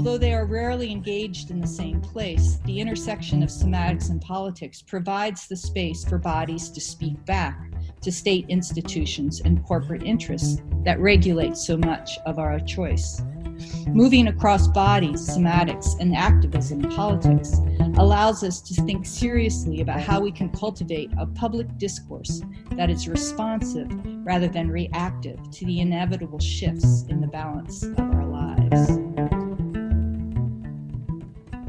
Although they are rarely engaged in the same place, the intersection of somatics and politics provides the space for bodies to speak back to state institutions and corporate interests that regulate so much of our choice. Moving across bodies, somatics, and activism politics allows us to think seriously about how we can cultivate a public discourse that is responsive rather than reactive to the inevitable shifts in the balance of our lives.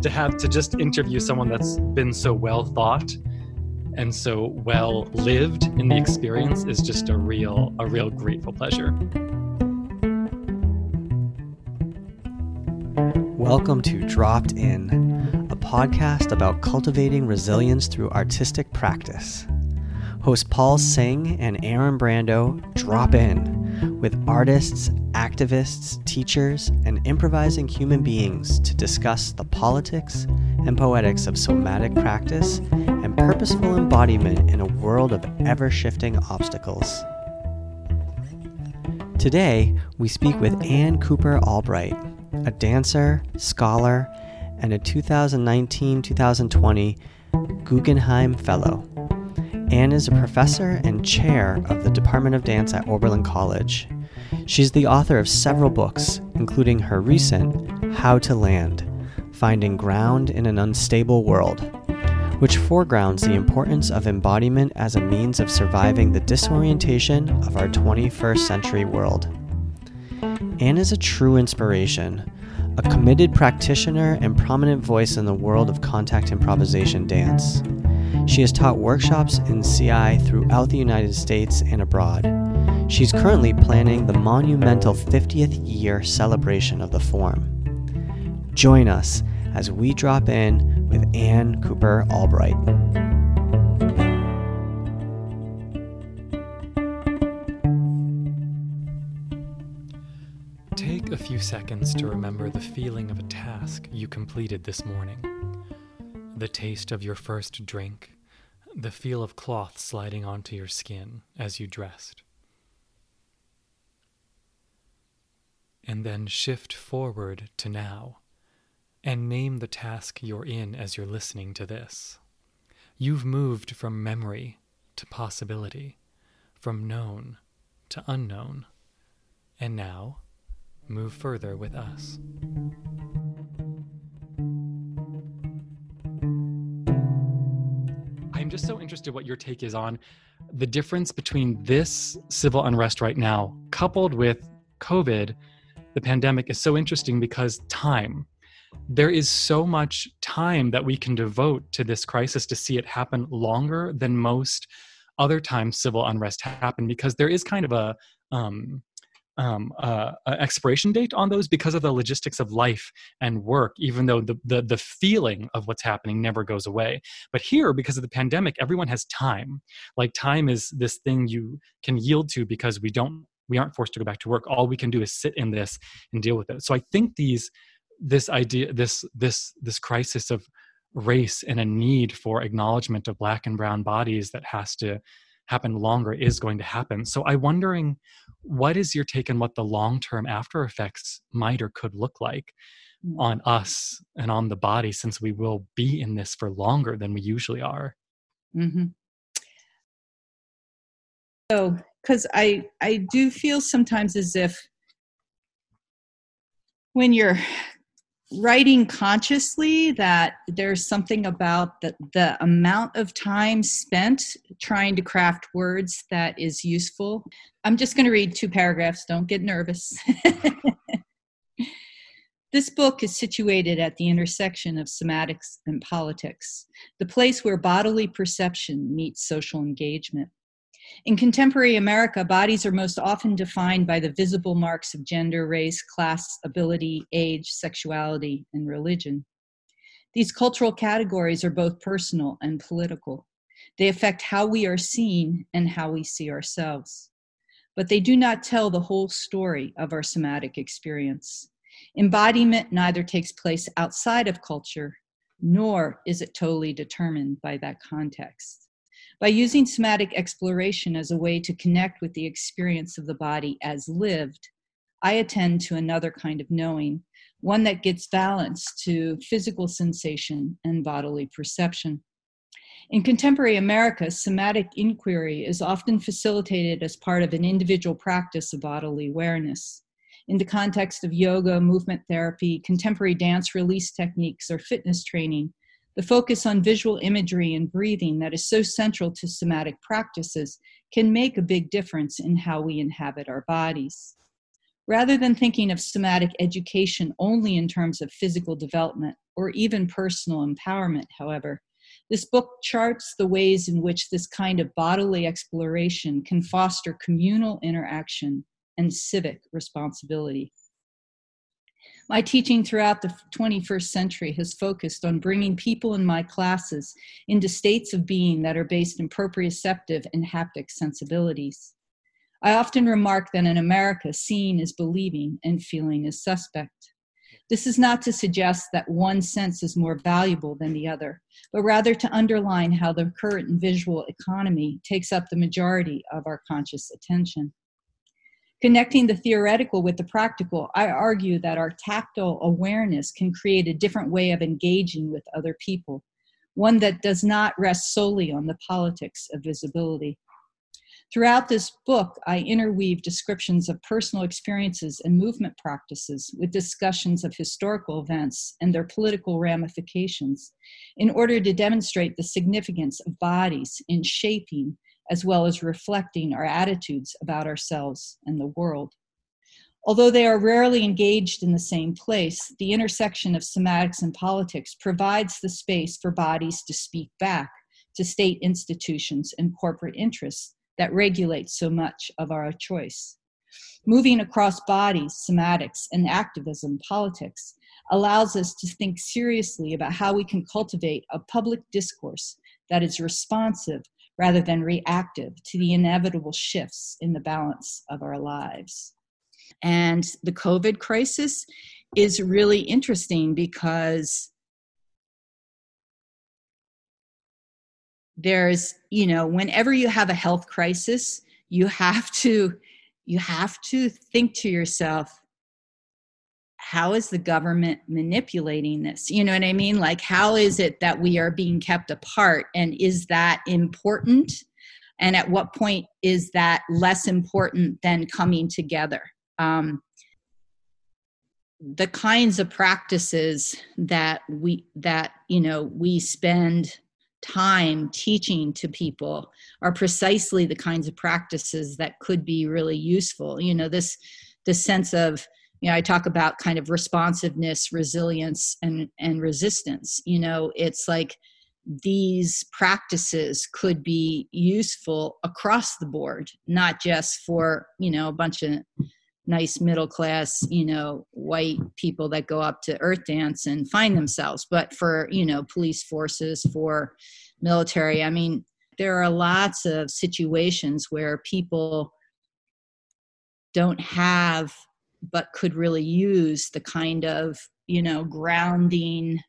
To have to just interview someone that's been so well thought and so well lived in the experience is just a real a real grateful pleasure. Welcome to Dropped In, a podcast about cultivating resilience through artistic practice. Host Paul Singh and Aaron Brando drop in with artists, activists, teachers, and improvising human beings to discuss the politics and poetics of somatic practice and purposeful embodiment in a world of ever shifting obstacles. Today, we speak with Ann Cooper Albright, a dancer, scholar, and a 2019 2020 Guggenheim Fellow. Ann is a professor and chair of the Department of Dance at Oberlin College. She's the author of several books, including her recent How to Land Finding Ground in an Unstable World, which foregrounds the importance of embodiment as a means of surviving the disorientation of our 21st century world. Ann is a true inspiration, a committed practitioner and prominent voice in the world of contact improvisation dance. She has taught workshops in CI throughout the United States and abroad. She's currently planning the monumental 50th year celebration of the form. Join us as we drop in with Ann Cooper Albright. Take a few seconds to remember the feeling of a task you completed this morning. The taste of your first drink, the feel of cloth sliding onto your skin as you dressed. And then shift forward to now and name the task you're in as you're listening to this. You've moved from memory to possibility, from known to unknown, and now move further with us. Just so interested what your take is on the difference between this civil unrest right now coupled with COVID. The pandemic is so interesting because time, there is so much time that we can devote to this crisis to see it happen longer than most other times civil unrest happen because there is kind of a um, um, uh, expiration date on those because of the logistics of life and work, even though the, the, the feeling of what's happening never goes away. But here, because of the pandemic, everyone has time. Like time is this thing you can yield to because we don't we aren't forced to go back to work. All we can do is sit in this and deal with it. So I think these this idea this this this crisis of race and a need for acknowledgement of black and brown bodies that has to happen longer is going to happen so i'm wondering what is your take on what the long-term after effects might or could look like mm. on us and on the body since we will be in this for longer than we usually are mm-hmm. so because i i do feel sometimes as if when you're writing consciously that there's something about the, the amount of time spent trying to craft words that is useful. I'm just going to read two paragraphs, don't get nervous. this book is situated at the intersection of somatics and politics, the place where bodily perception meets social engagement. In contemporary America, bodies are most often defined by the visible marks of gender, race, class, ability, age, sexuality, and religion. These cultural categories are both personal and political. They affect how we are seen and how we see ourselves. But they do not tell the whole story of our somatic experience. Embodiment neither takes place outside of culture, nor is it totally determined by that context. By using somatic exploration as a way to connect with the experience of the body as lived, I attend to another kind of knowing, one that gets balance to physical sensation and bodily perception. In contemporary America, somatic inquiry is often facilitated as part of an individual practice of bodily awareness. In the context of yoga, movement therapy, contemporary dance release techniques, or fitness training, the focus on visual imagery and breathing that is so central to somatic practices can make a big difference in how we inhabit our bodies. Rather than thinking of somatic education only in terms of physical development or even personal empowerment, however, this book charts the ways in which this kind of bodily exploration can foster communal interaction and civic responsibility. My teaching throughout the 21st century has focused on bringing people in my classes into states of being that are based in proprioceptive and haptic sensibilities. I often remark that in America, seeing is believing and feeling is suspect. This is not to suggest that one sense is more valuable than the other, but rather to underline how the current visual economy takes up the majority of our conscious attention. Connecting the theoretical with the practical, I argue that our tactile awareness can create a different way of engaging with other people, one that does not rest solely on the politics of visibility. Throughout this book, I interweave descriptions of personal experiences and movement practices with discussions of historical events and their political ramifications in order to demonstrate the significance of bodies in shaping as well as reflecting our attitudes about ourselves and the world. Although they are rarely engaged in the same place, the intersection of somatics and politics provides the space for bodies to speak back to state institutions and corporate interests that regulate so much of our choice. Moving across bodies, somatics, and activism, politics, allows us to think seriously about how we can cultivate a public discourse that is responsive rather than reactive to the inevitable shifts in the balance of our lives. And the COVID crisis is really interesting because there's you know whenever you have a health crisis you have to you have to think to yourself how is the government manipulating this? You know what i mean? Like how is it that we are being kept apart? And is that important? And at what point is that less important than coming together? Um, the kinds of practices that we that you know we spend time teaching to people are precisely the kinds of practices that could be really useful. You know this this sense of you know i talk about kind of responsiveness resilience and and resistance. You know it's like these practices could be useful across the board not just for you know a bunch of nice middle class you know white people that go up to Earthdance and find themselves but for you know police forces for military. I mean there are lots of situations where people don't have but could really use the kind of you know grounding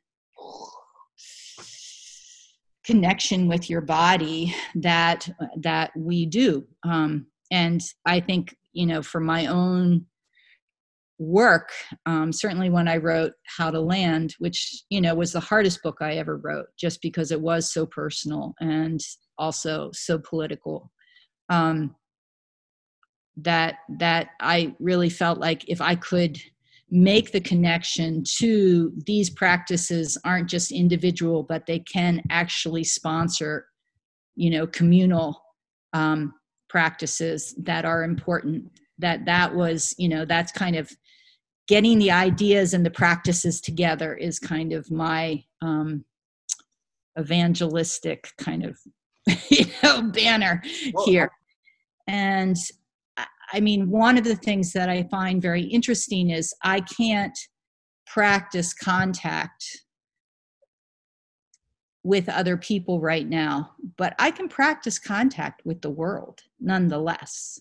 connection with your body that that we do. Um, and i think you know for my own work um, certainly when i wrote how to land which you know was the hardest book i ever wrote just because it was so personal and also so political. Um, that that i really felt like if i could make the connection to these practices aren't just individual but they can actually sponsor you know communal um, practices that are important that that was you know that's kind of getting the ideas and the practices together is kind of my um, evangelistic kind of you know banner well, here. And i mean one of the things that i find very interesting is i can't practice contact with other people right now, but I can practice contact with the world nonetheless.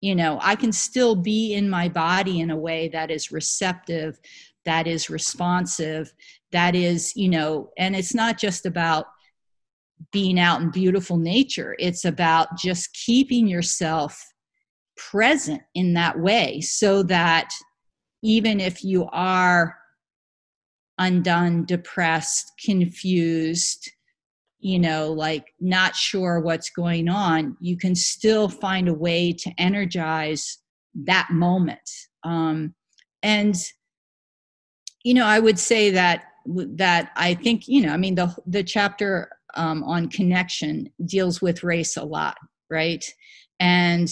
You know, I can still be in my body in a way that is receptive, that is responsive, that is, you know, and it's not just about being out in beautiful nature, it's about just keeping yourself present in that way so that even if you are undone, depressed, confused, you know, like not sure what's going on, you can still find a way to energize that moment. Um, and, you know, I would say that that I think, you know, I mean, the the chapter um, on connection deals with race a lot, right? And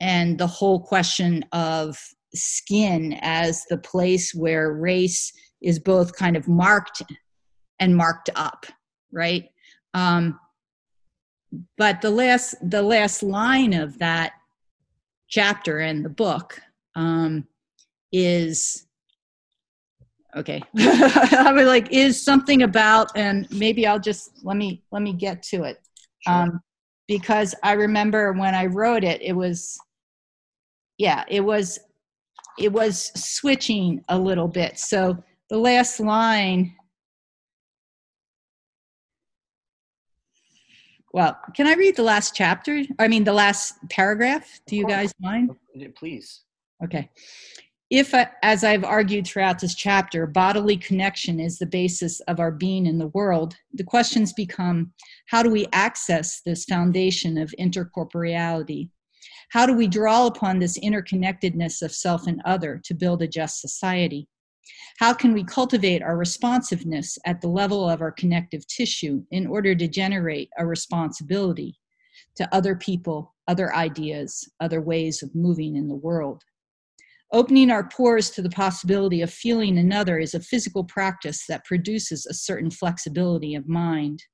and the whole question of skin as the place where race is both kind of marked and marked up, right? Um, but the last the last line of that chapter in the book um, is okay i was like is something about and maybe i'll just let me let me get to it sure. um, because i remember when i wrote it it was yeah it was it was switching a little bit. So the last line. Well can i read the last chapter? I mean the last paragraph? Do you guys mind? Please. Okay. If, as I've argued throughout this chapter, bodily connection is the basis of our being in the world, the questions become how do we access this foundation of intercorporeality? How do we draw upon this interconnectedness of self and other to build a just society? How can we cultivate our responsiveness at the level of our connective tissue in order to generate a responsibility to other people, other ideas, other ways of moving in the world? Opening our pores to the possibility of feeling another is a physical practice that produces a certain flexibility of mind.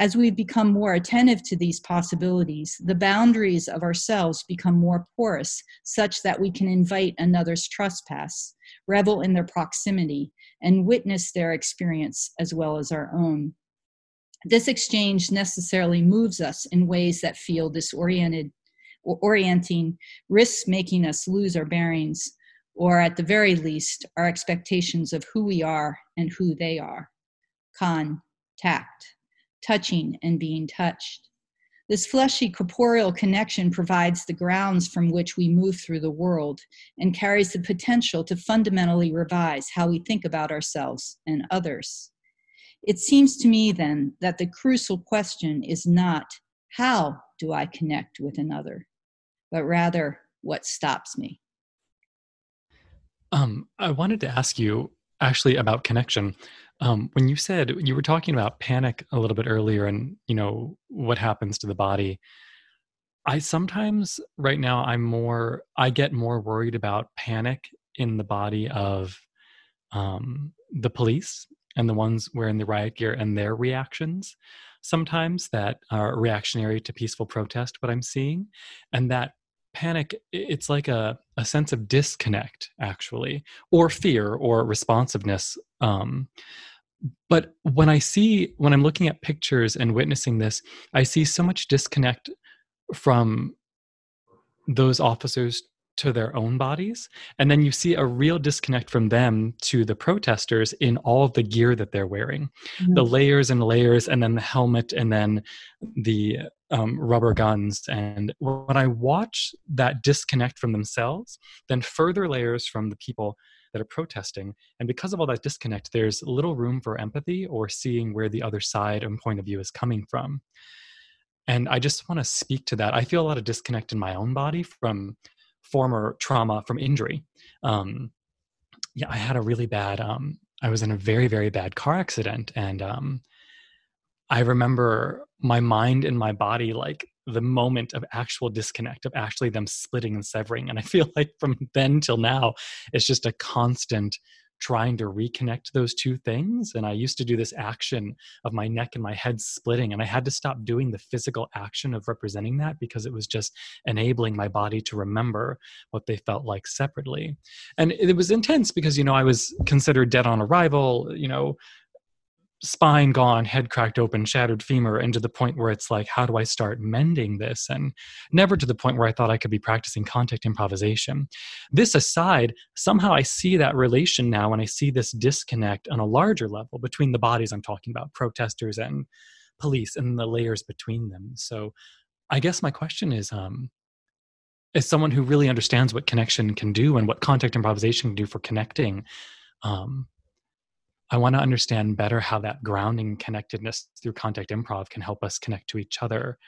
As we become more attentive to these possibilities, the boundaries of ourselves become more porous, such that we can invite another's trespass, revel in their proximity, and witness their experience as well as our own. This exchange necessarily moves us in ways that feel disoriented or orienting risks making us lose our bearings, or at the very least, our expectations of who we are and who they are. Contact, touching and being touched. This fleshy corporeal connection provides the grounds from which we move through the world and carries the potential to fundamentally revise how we think about ourselves and others. It seems to me then that the crucial question is not how do I connect with another, but rather what stops me. Um, I wanted to ask you actually about connection. Um, when you said you were talking about panic a little bit earlier and you know what happens to the body. I sometimes right now i'm more i get more worried about panic in the body of um, the police and the ones wearing the riot gear and their reactions sometimes that are reactionary to peaceful protest what i'm seeing. And that panic it's like a, a sense of disconnect actually or fear or responsiveness um, but when i see when i'm looking at pictures and witnessing this i see so much disconnect from those officers to their own bodies and then you see a real disconnect from them to the protesters in all of the gear that they're wearing. Mm-hmm. the layers and layers and then the helmet and then the um, rubber guns. And when i watch that disconnect from themselves then further layers from the people that are protesting. And because of all that disconnect there's little room for empathy or seeing where the other side and point of view is coming from. And i just want to speak to that. I feel a lot of disconnect in my own body from former trauma from injury. Um, yeah, I had a really bad. Um, I was in a very very bad car accident, and um, I remember my mind and my body like the moment of actual disconnect of actually them splitting and severing and i feel like from then till now it's just a constant trying to reconnect those two things. And I used to do this action of my neck and my head splitting, and I had to stop doing the physical action of representing that because it was just enabling my body to remember what they felt like separately. And it was intense because, you know, I was considered dead on arrival, you know, spine gone, head cracked open, shattered femur, and to the point where it's like, how do I start mending this? And never to the point where I thought I could be practicing contact improvisation. This aside, somehow I see that relation now and I see this disconnect on a larger level between the bodies I'm talking about, protesters and police, and the layers between them. So I guess my question is, um, as someone who really understands what connection can do and what contact improvisation can do for connecting, um, I want to understand better how that grounding connectedness through contact improv can help us connect to each other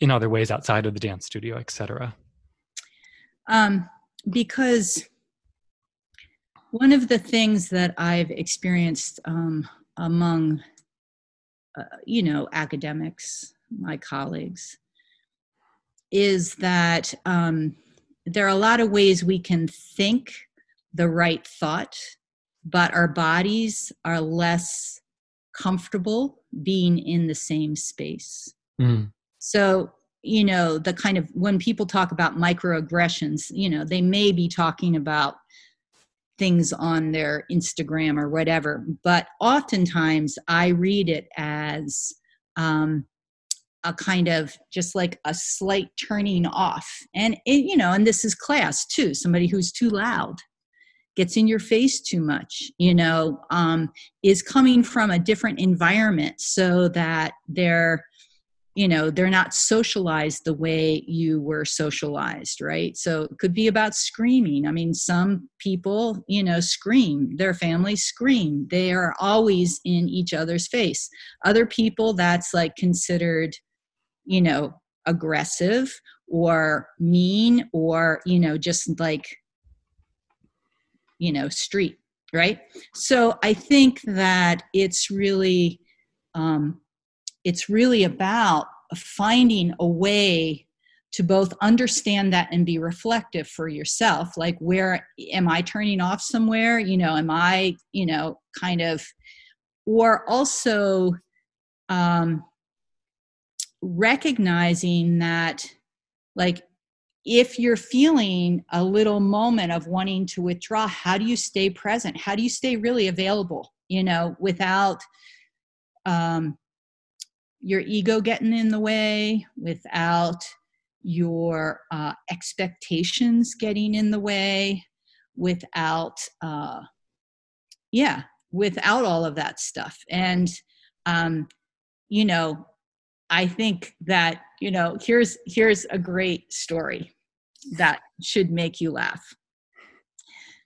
in other ways outside of the dance studio, etc. Um, because one of the things that I've experienced um, among, uh, you know, academics, my colleagues, is that um, there are a lot of ways we can think the right thought, but our bodies are less comfortable being in the same space. Mm. So, you know, the kind of when people talk about microaggressions, you know, they may be talking about things on their Instagram or whatever, but oftentimes I read it as um, a kind of just like a slight turning off. And, it, you know, and this is class too, somebody who's too loud gets in your face too much you know um, is coming from a different environment so that they're you know they're not socialized the way you were socialized right? So it could be about screaming. I mean some people you know scream. Their families scream. They are always in each other's face. Other people that's like considered you know aggressive or mean or you know just like you know street right? So i think that it's really um, it's really about finding a way to both understand that and be reflective for yourself like where am i turning off somewhere? You know am i you know kind of or also um recognizing that like if you're feeling a little moment of wanting to withdraw how do you stay present how do you stay really available you know without um your ego getting in the way, without your uh, expectations getting in the way, without, uh, yeah, without all of that stuff. And, um, you know, I think that, you know, here's, here's a great story that should make you laugh.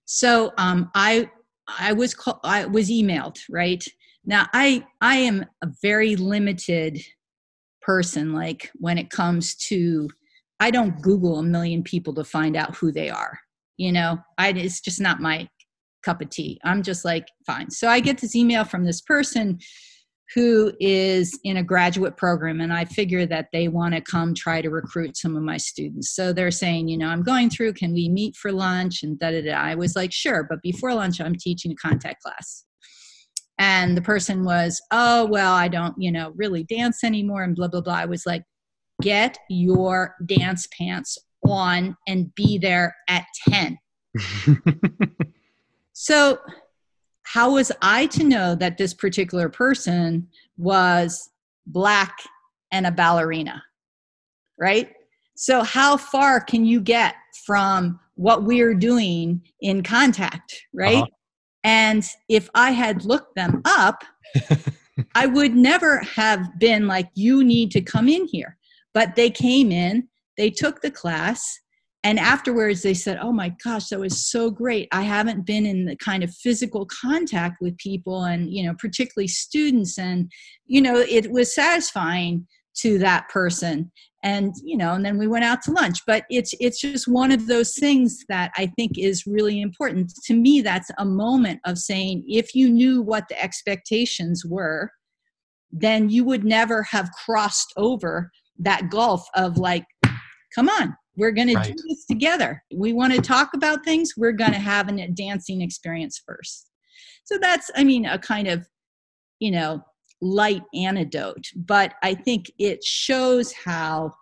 So um, I, I was called, I was emailed, right? Now, I I am a very limited person like when it comes to I don't google a million people to find out who they are. You know, I it's just not my cup of tea. I'm just like fine. So I get this email from this person who is in a graduate program and I figure that they want to come try to recruit some of my students. So they're saying, you know, I'm going through, can we meet for lunch and da da da. I was like, sure, but before lunch I'm teaching a contact class and the person was oh well i don't you know really dance anymore and blah blah blah i was like get your dance pants on and be there at 10 so how was i to know that this particular person was black and a ballerina right so how far can you get from what we're doing in contact right uh-huh. And if I had looked them up, I would never have been like, you need to come in here. But they came in, they took the class, and afterwards they said, oh my gosh, that was so great. I haven't been in the kind of physical contact with people and, you know, particularly students. And, you know, it was satisfying to that person and you know and then we went out to lunch but it's it's just one of those things that i think is really important to me that's a moment of saying if you knew what the expectations were then you would never have crossed over that gulf of like come on we're going right. to do this together we want to talk about things we're going to have a dancing experience first so that's i mean a kind of you know light antidote, but I think it shows how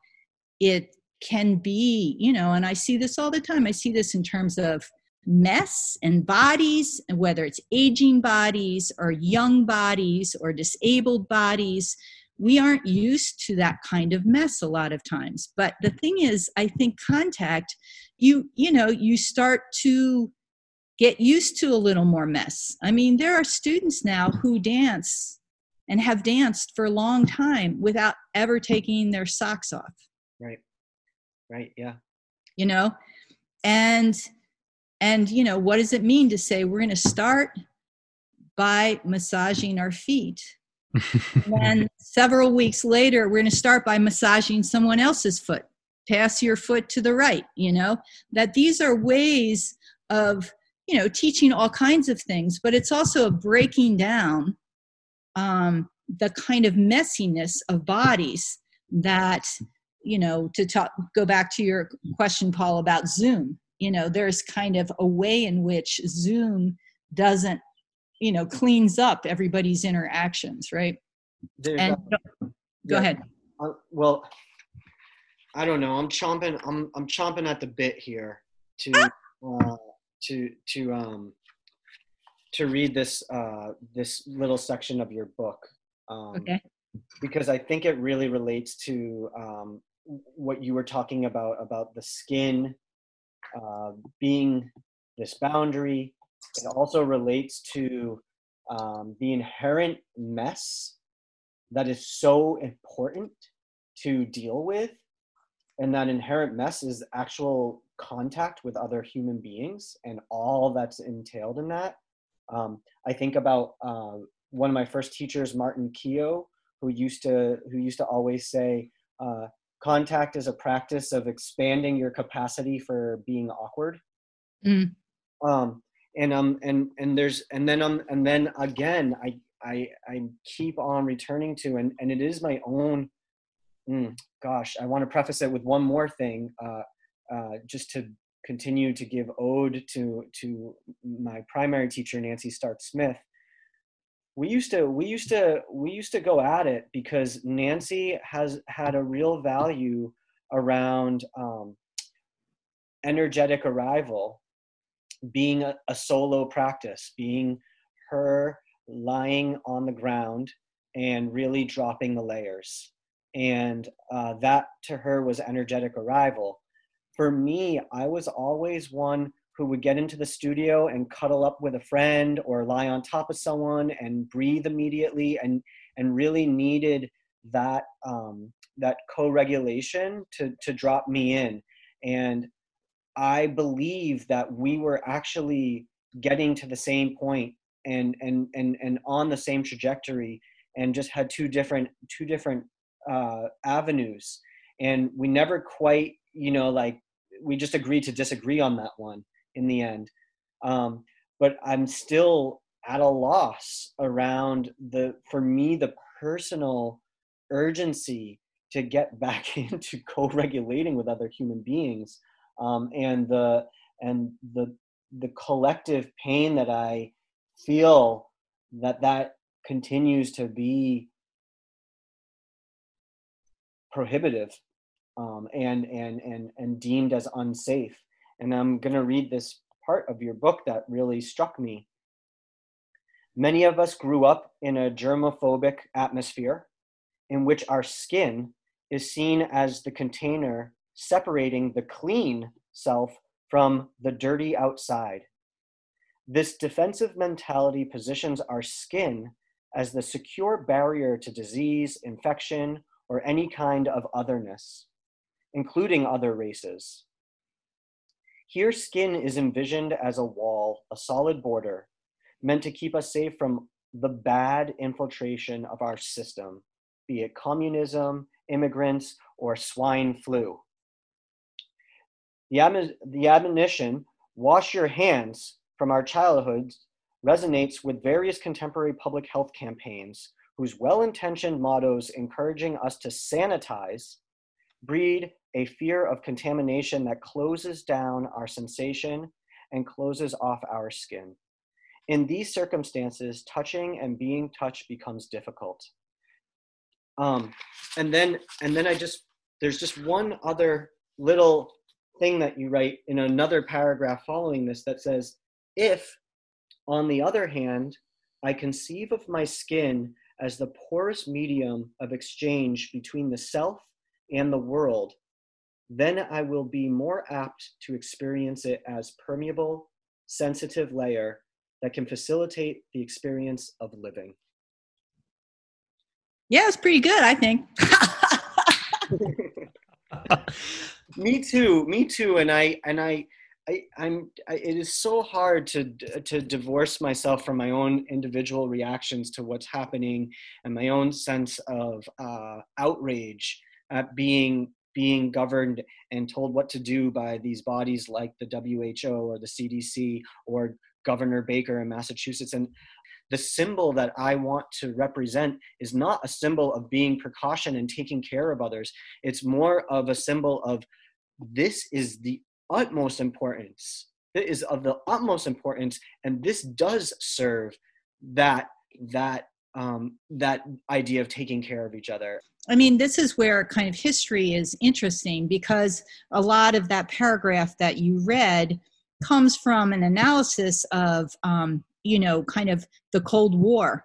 it can be, you know, and I see this all the time. I see this in terms of mess and bodies, and whether it's aging bodies or young bodies or disabled bodies. We aren't used to that kind of mess a lot of times. But the thing is, I think contact, you, you know, you start to get used to a little more mess. I mean, there are students now who dance and have danced for a long time without ever taking their socks off. Right. Right. Yeah. You know, and and you know what does it mean to say we're going to start by massaging our feet. And several weeks later, we're going to start by massaging someone else's foot. Pass your foot to the right, you know, that these are ways of, you know, teaching all kinds of things, but it's also a breaking down um, the kind of messiness of bodies that, you know, to talk, go back to your question, Paul, about Zoom, you know, there's kind of a way in which Zoom doesn't you know cleans up everybody's interactions right? And go. yeah, ahead. Uh, well i don't know. I'm chomping i'm i'm chomping at the bit here to uh, to to um to read this uh this little section of your book um okay. because i think it really relates to um what you were talking about about the skin uh being this boundary it also relates to um, the inherent mess that is so important to deal with. And that inherent mess is actual contact with other human beings and all that's entailed in that. Um, I think about uh, one of my first teachers, Martin Keogh, who used to who used to always say, uh, "Contact is a practice of expanding your capacity for being awkward." Mm. Um, and um and and there's and then um and then again i i i keep on returning to and and it is my own mm, gosh i want to preface it with one more thing uh uh just to continue to give ode to to my primary teacher nancy stark smith we used to we used to we used to go at it because nancy has had a real value around um energetic arrival being a, a solo practice, being her lying on the ground and really dropping the layers. And uh, that to her was energetic arrival. For me, I was always one who would get into the studio and cuddle up with a friend or lie on top of someone and breathe immediately and, and really needed that, um, that co-regulation to, to drop me in. And I believe that we were actually getting to the same point and and and and on the same trajectory and just had two different two different uh, avenues. And we never quite you know like we just agreed to disagree on that one in the end. Um, but i'm still at a loss around the for me the personal urgency to get back into co-regulating with other human beings um, and the and the the collective pain that I feel that that continues to be prohibitive um, and and and and deemed as unsafe. And I'm going to read this part of your book that really struck me. Many of us grew up in a germophobic atmosphere in which our skin is seen as the container separating the clean self from the dirty outside. This defensive mentality positions our skin as the secure barrier to disease, infection, or any kind of otherness, including other races. Here, skin is envisioned as a wall, a solid border, meant to keep us safe from the bad infiltration of our system, be it communism, immigrants, or swine flu. The, the admonition, wash your hands, from our childhoods resonates with various contemporary public health campaigns whose well intentioned mottos encouraging us to sanitize breed a fear of contamination that closes down our sensation and closes off our skin. In these circumstances, touching and being touched becomes difficult. Um, and then, and then I just there's just one other little thing that you write in another paragraph following this that says, if, on the other hand, I conceive of my skin as the porous medium of exchange between the self and the world, then I will be more apt to experience it as permeable, sensitive layer that can facilitate the experience of living. Yeah, it's pretty good, I think. me too me too and i and i I, I'm. I, it is so hard to to divorce myself from my own individual reactions to what's happening and my own sense of uh, outrage at being being governed and told what to do by these bodies like the WHO or the CDC or Governor Baker in Massachusetts. And the symbol that I want to represent is not a symbol of being precaution and taking care of others. It's more of a symbol of this is the utmost importance. It is of the utmost importance, and this does serve that that um, that idea of taking care of each other. I mean, this is where kind of history is interesting because a lot of that paragraph that you read comes from an analysis of, um, you know, kind of the Cold War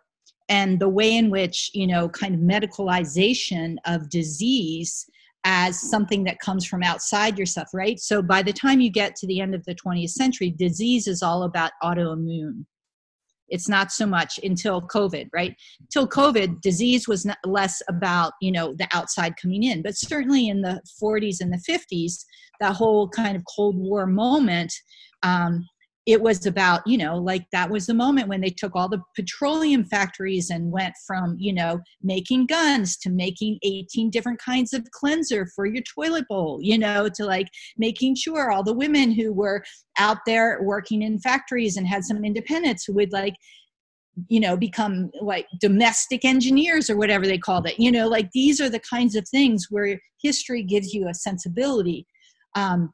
and the way in which, you know, kind of medicalization of disease as something that comes from outside yourself, right? So by the time you get to the end of the 20th century, disease is all about autoimmune. It's not so much until covid right? Till covid disease was less about you know the outside coming in. But certainly in the 40s and the 50s that whole kind of cold war moment um, it was about you know like that was the moment when they took all the petroleum factories and went from you know making guns to making 18 different kinds of cleanser for your toilet bowl you know to like making sure all the women who were out there working in factories and had some independence who would like you know become like domestic engineers or whatever they called it. You know like these are the kinds of things where history gives you a sensibility. Um,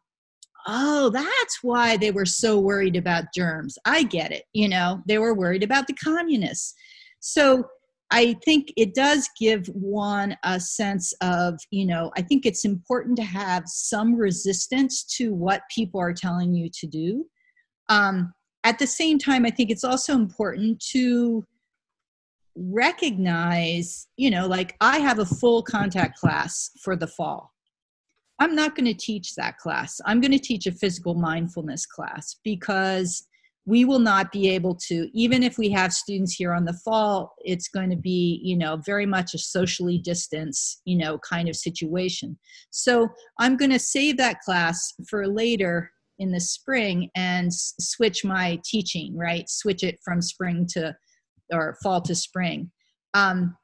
oh, that's why they were so worried about germs. I get it. You know, they were worried about the communists. So I think it does give one a sense of, you know, I think it's important to have some resistance to what people are telling you to do. Um, at the same time, I think it's also important to recognize, you know, like I have a full contact class for the fall. I'm not going to teach that class. I'm going to teach a physical mindfulness class because we will not be able to, even if we have students here on the fall, it's going to be, you know, very much a socially distanced, you know, kind of situation. So I'm going to save that class for later in the spring and switch my teaching, right? Switch it from spring to, or fall to spring. Um,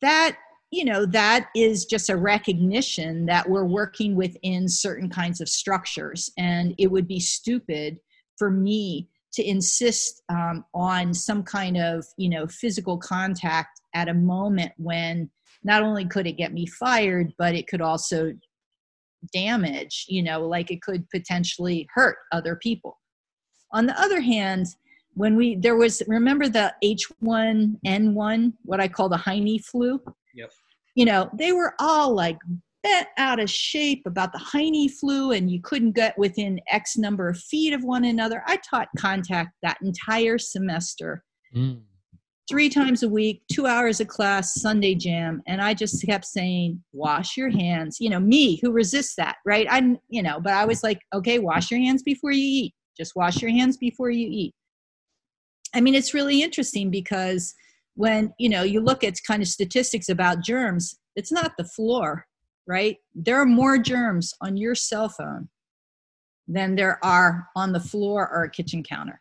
that you know that is just a recognition that we're working within certain kinds of structures. And it would be stupid for me to insist um, on some kind of you know physical contact at a moment when not only could it get me fired but it could also damage you know like it could potentially hurt other people. On the other hand when we there was remember the h1n1 what i call the heine flu Yep. You know, they were all like bent out of shape about the Heine flu and you couldn't get within X number of feet of one another. I taught contact that entire semester. Mm. Three times a week, two hours of class, Sunday jam. And I just kept saying, wash your hands. You know, me who resists that, right? I'm, you know, but I was like, okay, wash your hands before you eat. Just wash your hands before you eat. I mean, it's really interesting because when you know you look at kind of statistics about germs it's not the floor right? There are more germs on your cell phone than there are on the floor or a kitchen counter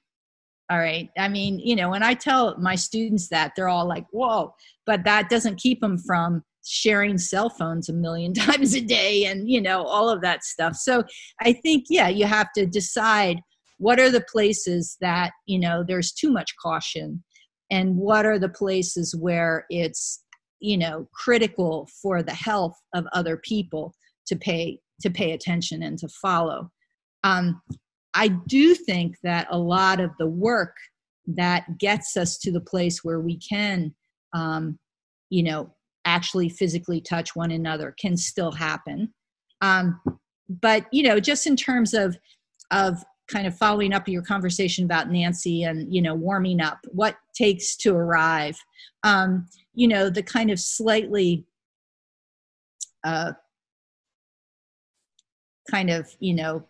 all right? I mean you know when i tell my students that they're all like whoa but that doesn't keep them from sharing cell phones a million times a day and you know all of that stuff. So i think yeah you have to decide what are the places that you know there's too much caution and what are the places where it's you know critical for the health of other people to pay to pay attention and to follow. Um, i do think that a lot of the work that gets us to the place where we can um, you know actually physically touch one another can still happen. Um, but you know just in terms of of kind of following up your conversation about Nancy and you know warming up, what takes to arrive, um, you know the kind of slightly uh, kind of you know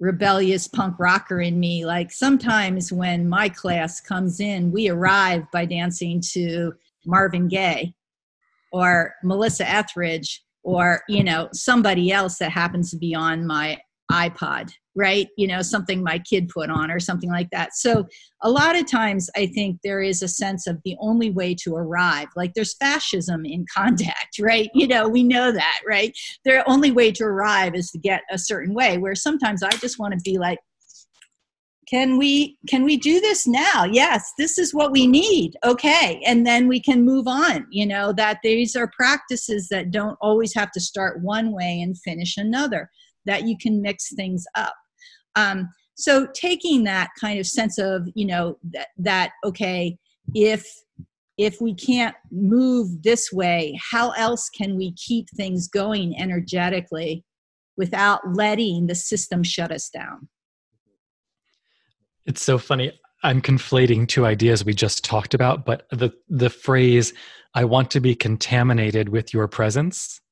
rebellious punk rocker in me. Like sometimes when my class comes in, we arrive by dancing to Marvin Gaye or Melissa Etheridge or you know somebody else that happens to be on my iPod right? You know, something my kid put on or something like that. So a lot of times I think there is a sense of the only way to arrive. Like there's fascism in contact, right? You know, we know that, right? The only way to arrive is to get a certain way, where sometimes I just want to be like, can we can we do this now yes this is what we need okay and then we can move on you know that these are practices that don't always have to start one way and finish another that you can mix things up um, so taking that kind of sense of you know that, that okay if if we can't move this way how else can we keep things going energetically without letting the system shut us down? It's so funny. I'm conflating two ideas we just talked about but the the phrase i want to be contaminated with your presence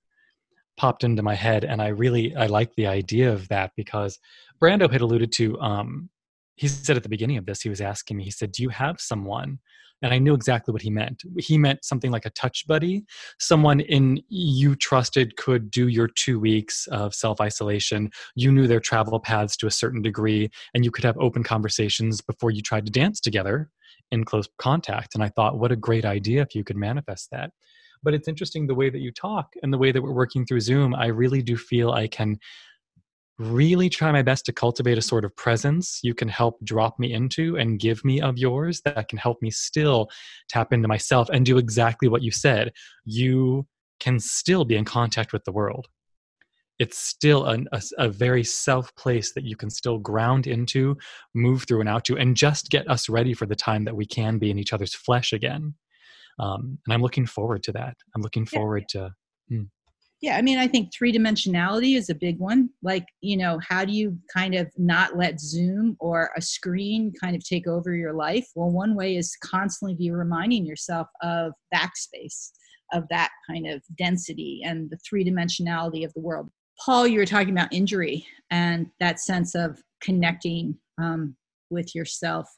popped into my head and i really i like the idea of that because brando had alluded to um he said at the beginning of this he was asking me he said do you have someone? And i knew exactly what he meant. He meant something like a touch buddy someone in you trusted could do your two weeks of self-isolation. You knew their travel paths to a certain degree and you could have open conversations before you tried to dance together in close contact. And i thought what a great idea if you could manifest that. But it's interesting the way that you talk and the way that we're working through zoom i really do feel i can really try my best to cultivate a sort of presence you can help drop me into and give me of yours that can help me still tap into myself and do exactly what you said you can still be in contact with the world it's still a, a, a very self place that you can still ground into move through and out to and just get us ready for the time that we can be in each other's flesh again um, and i'm looking forward to that i'm looking forward yeah. to hmm. Yeah i mean i think three dimensionality is a big one. Like you know how do you kind of not let zoom or a screen kind of take over your life? Well one way is constantly be reminding yourself of backspace of that kind of density and the three dimensionality of the world. Paul you were talking about injury and that sense of connecting um, with yourself.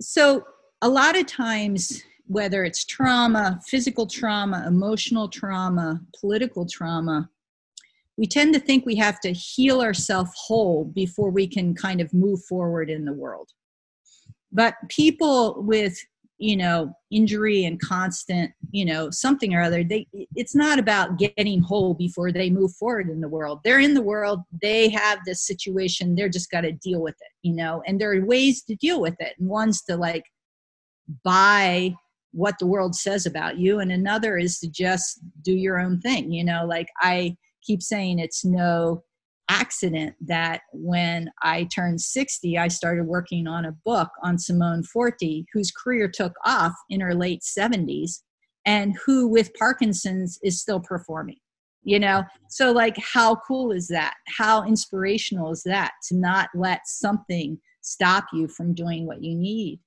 So a lot of times whether it's trauma, physical trauma, emotional trauma, political trauma, we tend to think we have to heal ourselves whole before we can kind of move forward in the world. But people with, you know, injury and constant, you know, something or other, they it's not about getting whole before they move forward in the world. They're in the world, they have this situation, they're just got to deal with it, you know, and there are ways to deal with it. And one's to like buy what the world says about you and another is to just do your own thing you know like i keep saying it's no accident that when i turned 60 i started working on a book on simone forti whose career took off in her late 70s and who with parkinson's is still performing you know? So like how cool is that? How inspirational is that to not let something stop you from doing what you need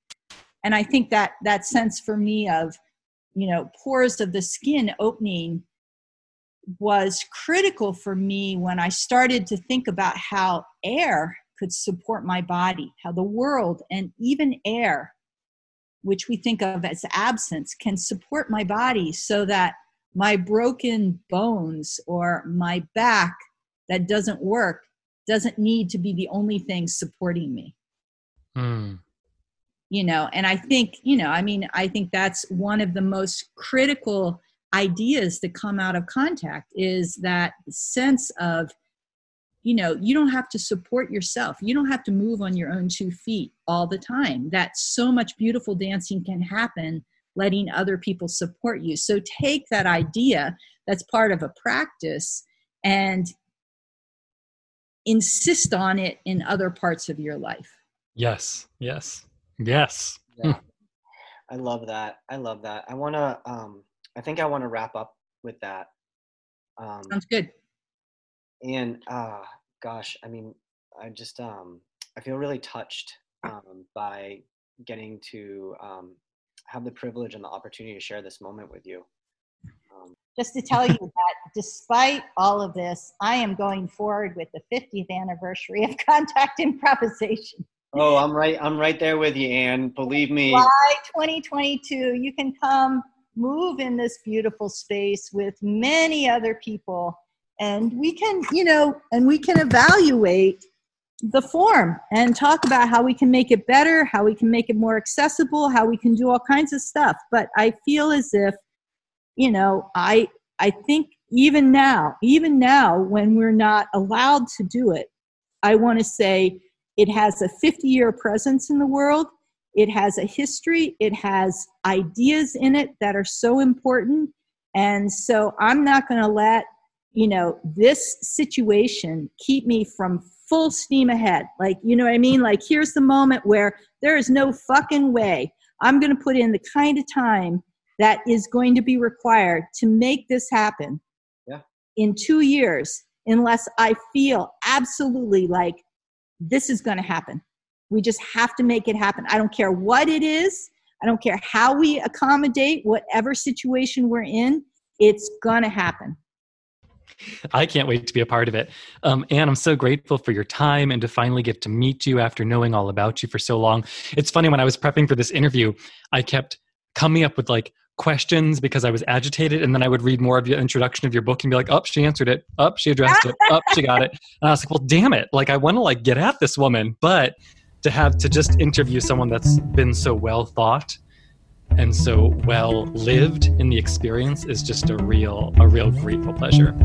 and i think that that sense for me of you know pores of the skin opening was critical for me when i started to think about how air could support my body how the world and even air which we think of as absence can support my body so that my broken bones or my back that doesn't work doesn't need to be the only thing supporting me. Mm you know and i think you know i mean i think that's one of the most critical ideas that come out of contact is that sense of you know you don't have to support yourself. You don't have to move on your own two feet all the time. That so much beautiful dancing can happen letting other people support you. So take that idea that's part of a practice and insist on it in other parts of your life. Yes yes Yes. Yeah. I love that. I love that. I want to, um, I think I want to wrap up with that. Um, Sounds good. And, uh, gosh, I mean, I just, um, I feel really touched um, by getting to um, have the privilege and the opportunity to share this moment with you. Um, just to tell you that despite all of this, I am going forward with the 50th anniversary of Contact Improvisation. Oh, I'm right. I'm right there with you, Ann. Believe me. July 2022, you can come move in this beautiful space with many other people and we can you know and we can evaluate the form and talk about how we can make it better how we can make it more accessible how we can do all kinds of stuff but i feel as if you know i i think even now even now when we're not allowed to do it i want to say it has a 50 year presence in the world. It has a history. It has ideas in it that are so important. And so i'm not going to let you know this situation keep me from full steam ahead. Like you know what i mean? Like here's the moment where there is no fucking way i'm going to put in the kind of time that is going to be required to make this happen yeah. in two years unless i feel absolutely like this is going to happen. We just have to make it happen. I don't care what it is. I don't care how we accommodate whatever situation we're in. It's going to happen. I can't wait to be a part of it. Um, Ann, I'm so grateful for your time and to finally get to meet you after knowing all about you for so long. It's funny, when I was prepping for this interview, I kept coming up with like questions because I was agitated. And then I would read more of your introduction of your book and be like, up, oh, she answered it. Up, oh, she addressed it. Up, oh, she got it. And I was like, well, damn it. Like, I want to like get at this woman, but to have to just interview someone that's been so well thought and so well lived in the experience is just a real, a real grateful pleasure.